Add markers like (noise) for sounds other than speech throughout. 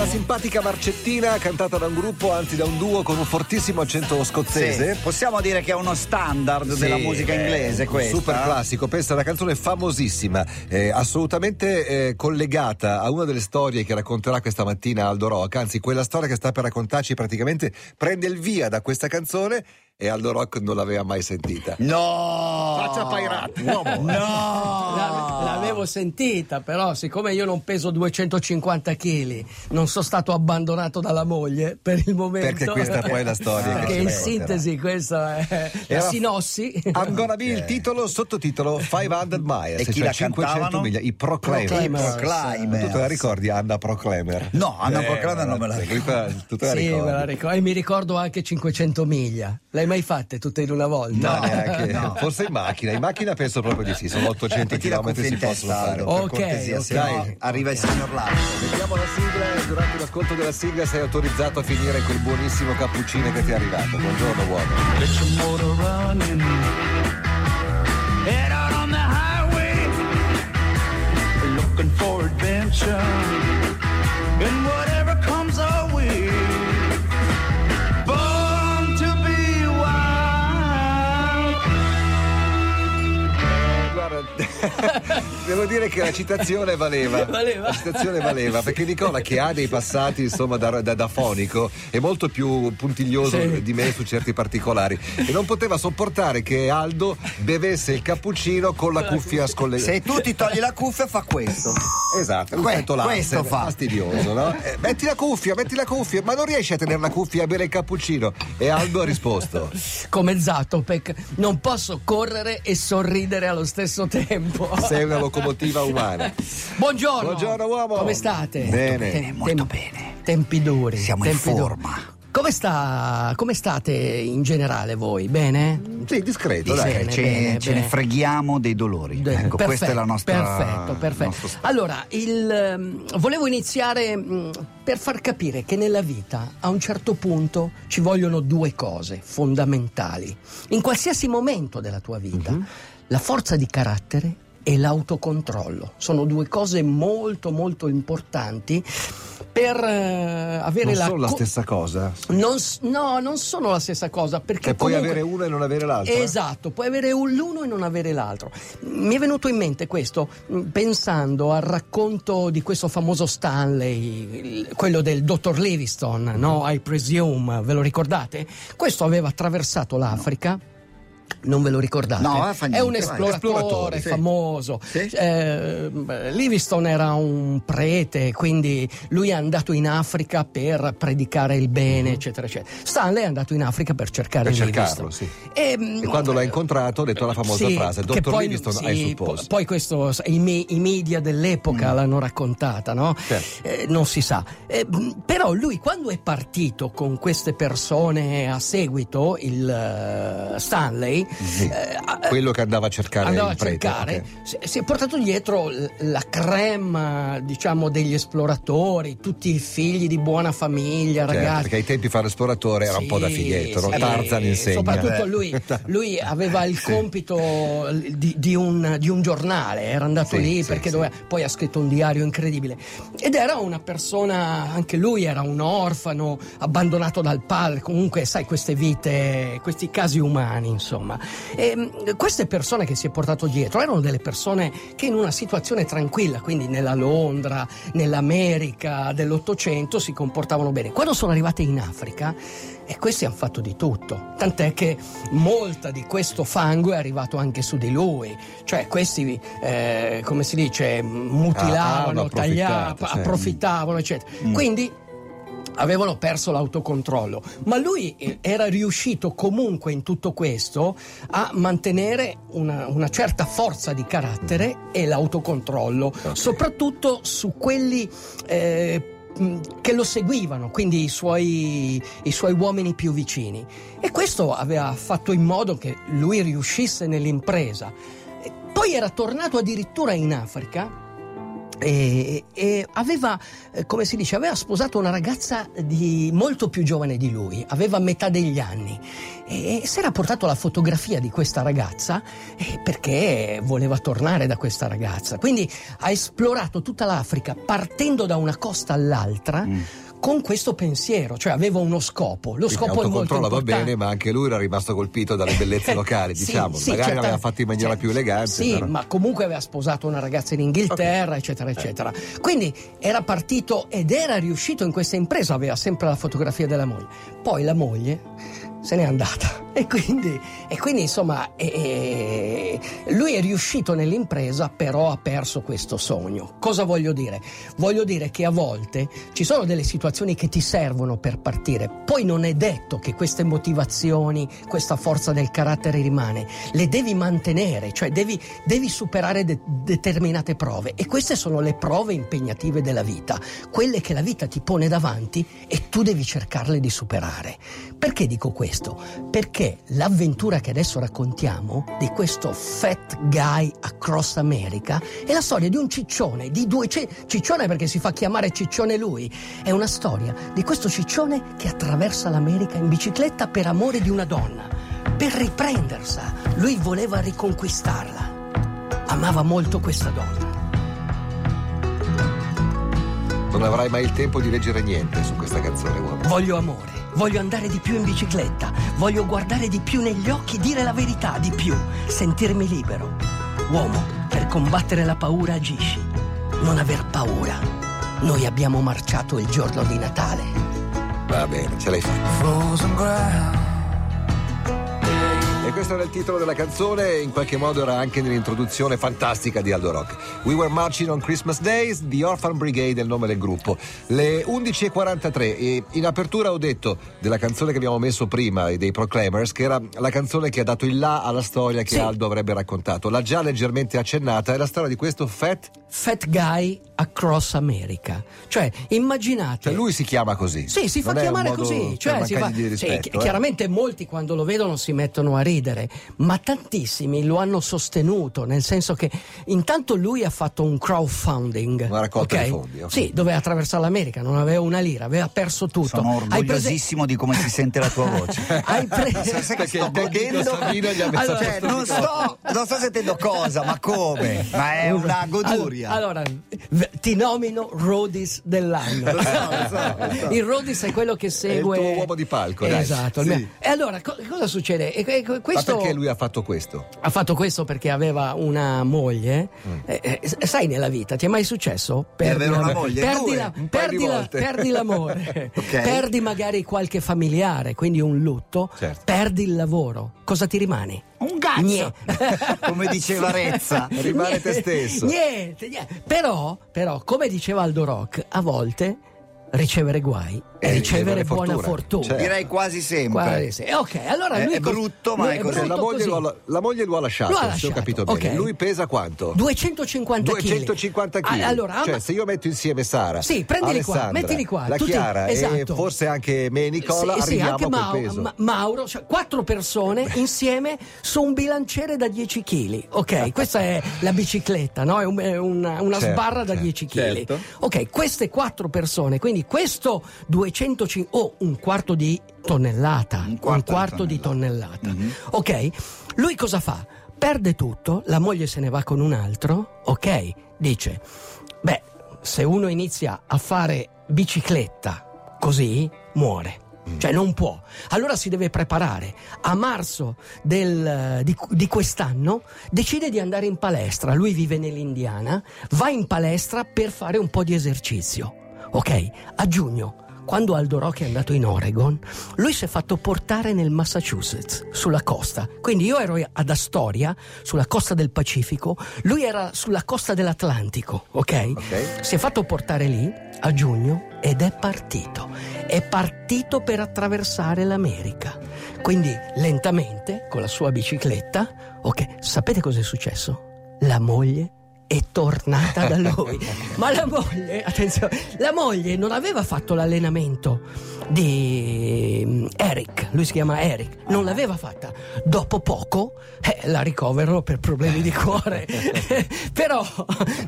Una simpatica marcettina cantata da un gruppo, anzi da un duo con un fortissimo accento scozzese. Sì, possiamo dire che è uno standard Sì, della musica è inglese un questa. Super classico, pensa, una canzone famosissima, eh, assolutamente eh, collegata a una delle storie che racconterà questa mattina Aldo Rock, anzi quella storia che sta per raccontarci praticamente prende il via da questa canzone e Aldo Rock non l'aveva mai sentita. No! Faccia Pairati, uomo. No! La- L'avevo sentita, però siccome io non peso 250 kg, non sono stato abbandonato dalla moglie per il momento. Perché questa poi è la storia (laughs) che Perché in sintesi questa è la Era- sinossi. I'm gonna be il titolo, sottotitolo 500 Miles, E chi cioè la 500 cantavano? miglia, i Proclaimers. Proclaimers. Proclaimers. Tu te la ricordi Anna Proclaimer? No, Anna Proclaimer non me la ricordo. ricordo. Tu te la Sì, ricordi? me la ricordo. E mi ricordo anche 500 miglia. L'hai mai fatte tutte in una volta? No, neanche. No. Forse in macchina. In macchina penso proprio di sì. Sono 800 Metti la km si possono fare. Aldo, Ok, per cortesia, ok. se no Dai. arriva il signor Lasso. Mettiamo la sigla e durante l'ascolto della sigla sei autorizzato a finire quel buonissimo cappuccino che ti è arrivato. Buongiorno uomo. Get your motor running. Head out on the highway. Looking for adventure. And whatever comes our way. (laughs) (laughs) Devo dire che la citazione valeva. (laughs) Valeva? La citazione valeva perché Nicola, che ha dei passati insomma da, da- da fonico, è molto più puntiglioso Sì. di me su certi particolari e non poteva sopportare che Aldo bevesse il cappuccino con la cuffia scollegata. Se tu ti togli la cuffia fa questo. Esatto, Que- laser, questo fa. fastidioso, no? Eh, metti la cuffia, metti la cuffia, ma non riesci a tenere la cuffia a bere il cappuccino. E Aldo ha risposto: Come Zatopek, non posso correre e sorridere allo stesso tempo. Sei una locomotiva (laughs) umana. Buongiorno. Buongiorno, uomo. Come state? Bene. Bene, molto bene. Tempi duri. Siamo in tempi duri. forma. Come, sta, come state in generale voi? Bene? Sì, discreto, dai. bene, ce, bene, ce ne bene. freghiamo dei dolori. De- ecco, questa è la nostra. Perfetto, perfetto. Allora, il, ehm, volevo iniziare mh, per far capire che nella vita a un certo punto ci vogliono due cose fondamentali. In qualsiasi momento della tua vita, Mhm. la forza di carattere e l'autocontrollo. Sono due cose molto molto importanti per eh, avere Non la sono la co- stessa cosa. non no, non sono la stessa cosa perché Cioè, puoi comunque- avere uno e non avere l'altro. Esatto, puoi avere un- l'uno e non avere l'altro. Mi è venuto in mente questo mh, pensando al racconto di questo famoso Stanley, quello del dottor Livingstone, no? I presume, ve lo ricordate? Questo aveva attraversato l'Africa. Non ve lo ricordate? No, eh, fa è un niente, vai. esploratore sì. famoso. Sì. Eh, Livingstone era un prete, quindi lui è andato in Africa per predicare il bene, eccetera, eccetera. Stanley è andato in Africa per cercare. Per Livingstone. cercarlo, sì. E, mm, E quando l'ha incontrato ha detto la famosa sì, frase: Dottor poi- Livingstone, sì, I suppose. po- Poi questo, i, me- i media dell'epoca l'hanno raccontata, no? Certo. Eh, non si sa. Eh, mh, però lui quando è partito con queste persone a seguito, il eh, Stanley, Sì. eh, Quello che andava a cercare andava a prete. cercare, ok. si, si è portato dietro la creme, diciamo, degli esploratori, tutti i figli di buona famiglia, Certo, ragazzi. perché ai tempi fare esploratore era un po' da Sì, fighetto, no? sì. Tarzan insegna. Soprattutto lui, (laughs) lui aveva il compito di, di un, di un giornale, era andato Sì, lì sì, perché sì. doveva- poi ha scritto un diario incredibile. Ed era una persona, anche lui era un orfano, abbandonato dal padre, comunque sai queste vite, questi casi umani insomma. E, mh, queste persone che si è portato dietro erano delle persone che in una situazione tranquilla, quindi nella Londra, nell'America dell'Ottocento si comportavano bene. Quando sono arrivate in Africa, e questi hanno fatto di tutto, tant'è che molta di questo fango è arrivato anche su di lui, cioè questi, eh, come si dice, Ah, hanno mutilavano, approfittato, tagliavano, certo. approfittavano, eccetera. Quindi avevano perso l'autocontrollo, ma lui eh, era riuscito comunque in tutto questo a mantenere una, una certa forza di carattere e l'autocontrollo, soprattutto su quelli eh, che lo seguivano, quindi i suoi, i suoi uomini più vicini. E questo aveva fatto in modo che lui riuscisse nell'impresa. Poi era tornato addirittura in Africa e, e aveva, eh, come si dice, aveva sposato una ragazza di molto più giovane di lui, aveva metà degli anni e, e si era portato la fotografia di questa ragazza eh, perché voleva tornare da questa ragazza. Quindi ha esplorato tutta l'Africa partendo da una costa all'altra. Con questo pensiero, cioè aveva uno scopo. Lo Quindi scopo è molto importante. bene, ma anche lui era rimasto colpito dalle bellezze (laughs) locali, Sì, diciamo. sì, Magari certo. l'aveva fatto in maniera Cioè, più elegante. Sì, però. ma comunque aveva sposato una ragazza in Inghilterra, eccetera, eccetera. Quindi era partito ed era riuscito in questa impresa, aveva sempre la fotografia della moglie. Poi la moglie se n'è andata e quindi, e quindi insomma eh, lui è riuscito nell'impresa però ha perso questo sogno. Cosa voglio dire? voglio dire che a volte ci sono delle situazioni che ti servono per partire. Poi non è detto che queste motivazioni questa forza del carattere rimane. Le devi mantenere cioè devi, devi superare de- determinate prove. E queste sono le prove impegnative della vita. Quelle che la vita ti pone davanti e tu devi cercarle di superare. Perché dico questo? Perché l'avventura che adesso raccontiamo di questo fat guy across America è la storia di un ciccione, di 200 ciccione perché si fa chiamare ciccione lui, è una storia di questo ciccione che attraversa l'America in bicicletta per amore di una donna, per riprendersela. Lui voleva riconquistarla. Amava molto questa donna. Non avrai mai il tempo di leggere niente su questa canzone, uomo. Voglio amore, voglio andare di più in bicicletta, voglio guardare di più negli occhi, dire la verità di più, sentirmi libero. Uomo, per combattere la paura agisci, non aver paura. Noi abbiamo marciato il giorno di Natale. Va bene, ce l'hai fatta. E questo era il titolo della canzone, in qualche modo era anche nell'introduzione fantastica di Aldo Rock. We Were Marching on Christmas Days, The Orphan Brigade è il nome del gruppo. Le 11.43 e in apertura ho detto della canzone che abbiamo messo prima, dei Proclaimers, che era la canzone che ha dato il là alla storia che Sì. Aldo avrebbe raccontato. L'ha già leggermente accennata, è la storia di questo Fat, Fat Guy Across America. Cioè, immaginate. cioè lui si chiama così. Sì, si fa Non è un chiamare così. Cioè, si fa, sì, rispetto, chi- eh. chiaramente molti quando lo vedono si mettono a ridere, ma tantissimi lo hanno sostenuto, nel senso che intanto lui ha fatto un crowdfunding. Una raccolta ok? di fondi, ok. Sì, doveva attraversare l'America, non aveva una lira, aveva perso tutto. Sono Hai prese- orgogliosissimo di come si sente la tua voce. (laughs) Hai preso... (laughs) Sai che Perché sto godendo? Allora, Cioè, non sto, non sto sentendo cosa, ma come? Ma è una goduria. Allora, v- ti nomino Rodis dell'anno. Lo so, lo so, lo so. Il Rodis è quello che segue. tuo uomo di palco. Esatto. il Sì. E allora, co- cosa succede? E- e- Ma questo... perché lui ha fatto questo? Ha fatto questo perché aveva una moglie. Mm. Eh, eh, sai nella vita, ti è mai successo? avere una la- moglie? Perdi, la- perdi la- perdi l'amore, (laughs) Ok. perdi magari qualche familiare, quindi un lutto, Certo. perdi il lavoro. Cosa ti rimane? Un cazzo! Niente. (laughs) Come diceva Rezza. Rimane te stesso. Niente, niente. Però, però, come diceva Aldo Rock, a volte ricevere guai Eh, e ricevere ricevere buona fortuna. Certo. Direi quasi sempre. Quasi sì. Ok, allora È- lui è brutto, ma è così. Cioè, la, moglie così. lo ha, la moglie lo ha lasciato, Lo ha se ho lasciato, capito bene. ok. Lui pesa quanto? 250 kg. 250 kg. Allora, cioè, ma- se io metto insieme Sara, Sì, prendili qua, mettili qua, la tutti- Chiara e esatto. forse anche me e Nicola, sì, sì, anche a quel Mau- peso. Ma- Mauro, cioè quattro persone insieme su un bilanciere da 10 kg. Ok, (laughs) questa è la bicicletta, no? È, un- è una, una Certo, sbarra da certo, 10 kg. certo. Ok, queste quattro persone, quindi questo 250 o un quarto di tonnellata, Un quarto di di tonnellata. Mhm. Ok, lui cosa fa? Perde tutto, la moglie se ne va con un altro, ok? Dice, beh, se uno inizia a fare bicicletta così, muore. Cioè non può. Allora si deve preparare. A marzo del- di, di quest'anno decide di andare in palestra. Lui vive nell'Indiana, va in palestra per fare un po' di esercizio. Ok? A giugno, quando Aldo Rock è andato in Oregon, lui si è fatto portare nel Massachusetts, sulla costa. Quindi io ero ad Astoria, sulla costa del Pacifico, lui era sulla costa dell'Atlantico, ok? Ok. Si è fatto portare lì a giugno ed è partito. È partito per attraversare l'America. Quindi lentamente, con la sua bicicletta, ok, sapete cosa è successo? La moglie è tornata da lui. (laughs) Ma la moglie, attenzione, la moglie non aveva fatto l'allenamento di mm, Eric, lui si chiama Eric, non l'aveva fatta. Dopo poco eh, la ricoverano per problemi di cuore. (laughs) Però,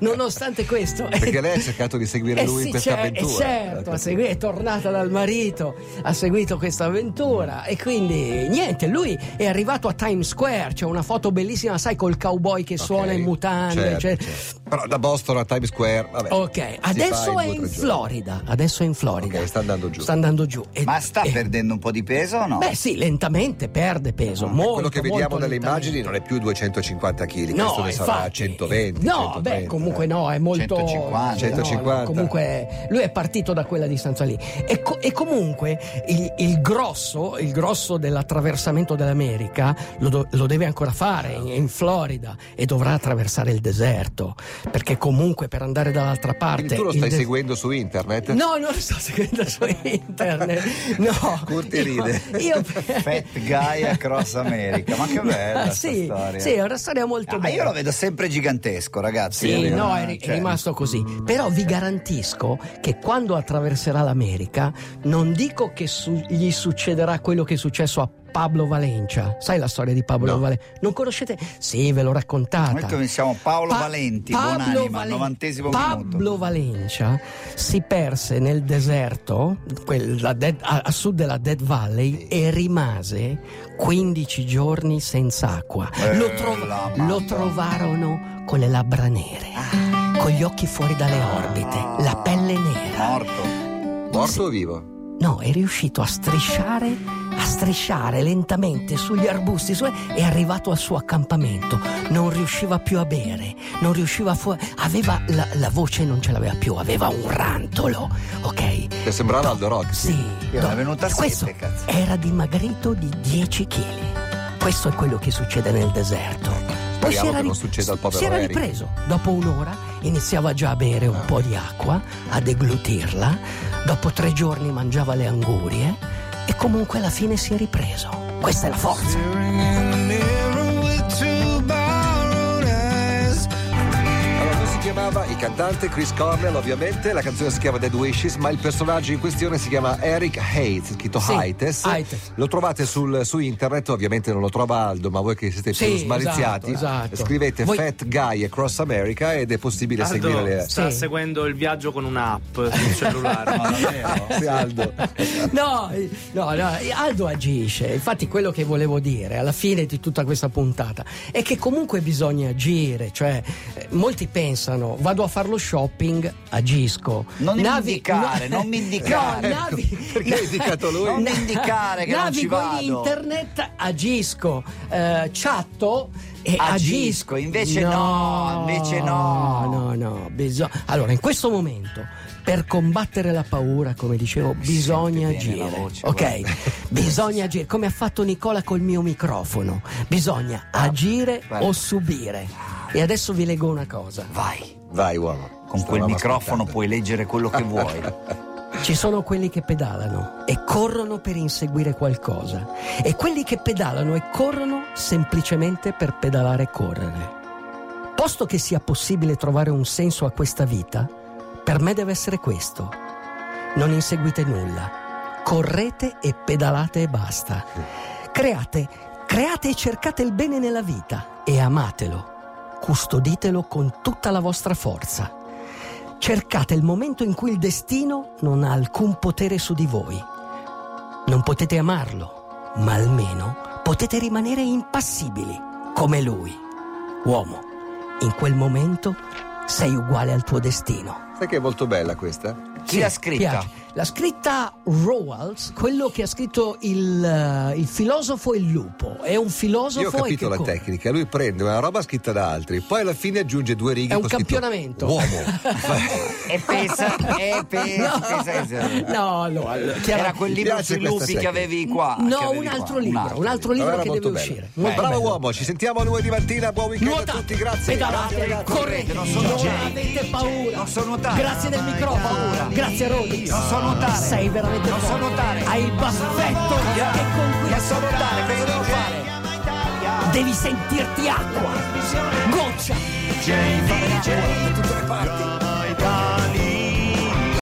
nonostante questo... Perché lei ha cercato di seguire Eh lui sì, in questa cer- avventura. eh, certo, ha segui- è tornata dal marito, ha seguito questa avventura e quindi niente, lui è arrivato a Times Square, c'è una foto bellissima, sai, col cowboy che suona Ok, in mutande. certo, cioè- certo. Okay. Però da Boston a Times Square, vabbè. Ok, adesso è due in giorni. Florida, adesso è in Florida. Ok, sta andando giù. Sta andando giù. E- Ma sta e- perdendo un po' di peso o no? Beh sì, lentamente perde peso, molto, Quello che vediamo molto dalle immagini non è più 250 kg, No, questo ne sarà infatti, 120. No, 130, beh, comunque eh. no, è molto 150. no, 150. no, comunque lui è partito da quella distanza lì. E, co- e comunque il, il grosso, il grosso dell'attraversamento dell'America lo, do- lo deve ancora fare in, in Florida e dovrà attraversare il deserto, perché comunque per andare dall'altra parte Quindi tu lo stai de- seguendo su internet? No, non lo sto seguendo su internet. (laughs) No. Curti Io- ride. Io, (laughs) Fat Guy Across America, ma che bella sì, storia. sì, è una storia molto Ah, bella. io lo vedo sempre gigantesco, ragazzi. Sì, Eh, no, è, ri- è cioè, rimasto così. Però vi garantisco che quando attraverserà l'America, non dico che su- gli succederà quello che è successo a Pablo Valencia. Sai la storia di Pablo No. Valencia? Non conoscete? Sì, ve l'ho raccontata. Noi pensiamo Paolo Pa- Valenti, Pablo buonanima, Valen- novantesimo Pablo minuto. Valencia si perse nel deserto, quel- la Dead- a, a sud della Dead Valley, e rimase 15 giorni senza acqua. Eh, lo, tro- lo trovarono con le labbra nere, con gli occhi fuori dalle orbite, la pelle nera. Morto. Morto o vivo? No, è riuscito a strisciare, a strisciare lentamente sugli arbusti su- e è arrivato al suo accampamento. Non riusciva più a bere, non riusciva a fu- aveva la, la voce non ce l'aveva più, aveva un rantolo, ok? Che sembrava Aldo Rock. Sì, È do- venuta questo sete, cazzo. era dimagrito di 10 kg. Questo è quello che succede nel deserto. Poi si Speriamo era, che non ri- succeda al povero si era ripreso. Dopo un'ora iniziava già a bere un po' di acqua, a deglutirla. Dopo tre giorni mangiava le angurie comunque alla fine si è ripreso. Questa è la forza. Chiamava il cantante Chris Cornell, ovviamente, la canzone si chiama Dead Wishes, ma il personaggio in questione si chiama Eric Hayes, scritto Sì, Haites. Haites. Lo trovate sul- su internet, ovviamente non lo trova Aldo, ma voi che siete Sì, più smaliziati, esatto, esatto. scrivete Voi- Fat Guy Across America ed è possibile Aldo seguire le... sta Sì. seguendo il viaggio con un'app sul cellulare. Ma (laughs) davvero? (laughs) Sì, Aldo. No, no, no, Aldo agisce. Infatti, quello che volevo dire alla fine di tutta questa puntata è che comunque bisogna agire. Cioè, eh, molti pensano, vado a fare lo shopping, agisco. Non indicare, (laughs) non mi indicare. No, navi- (laughs) perché hai indicato lui? Non indicare che non navigo in vado. internet, agisco, eh, chatto. E Agisco, invece no, invece no. No, no, bisogna. Allora, in questo momento, per combattere la paura, come dicevo, bisogna agire. voce, ok? guarda. (laughs) Bisogna agire, come ha fatto Nicola col mio microfono. Bisogna agire guarda. o subire. E adesso vi leggo una cosa. Vai. Vai, uomo. Con quel microfono puoi leggere quello che vuoi. (laughs) Ci sono quelli che pedalano e corrono per inseguire qualcosa e quelli che pedalano e corrono semplicemente per pedalare e correre. Posto che sia possibile trovare un senso a questa vita, per me deve essere questo. Non inseguite nulla, correte e pedalate e basta. Create, create e cercate il bene nella vita e amatelo. Custoditelo con tutta la vostra forza. Cercate il momento in cui il destino non ha alcun potere su di voi. Non potete amarlo, ma almeno potete rimanere impassibili, come lui. Uomo, in quel momento sei uguale al tuo destino. Sai che è molto bella questa? Chi l'ha scritta? Piace. L'ha scritta Rawls, quello che ha scritto il, eh, il filosofo e il lupo. È un filosofo Io ho capito e la che co- tecnica, lui prende una roba scritta da altri, poi alla fine aggiunge due righe È un campionamento. Uomo. (laughs) E pesa, e (laughs) pesa, pesa. No, no, allora, Era quel libro sui lupi che avevi qua. No, avevi un qua, altro libro, un altro libro che deve bello. uscire. Eh, Molto Bravo bello. uomo, ci sentiamo a lunedì mattina, buon weekend a Nuotate, tutti, grazie. pedalate, correte, non sono non avete paura. Non so nuotare. Grazie del microfono. Grazie Rodix. Nuotare. Sei veramente Non so forte. nuotare. Hai il baffetto che con cui Non so nuotare, cosa devo fare? devi sentirti acqua, goccia, acqua da tutte le parti.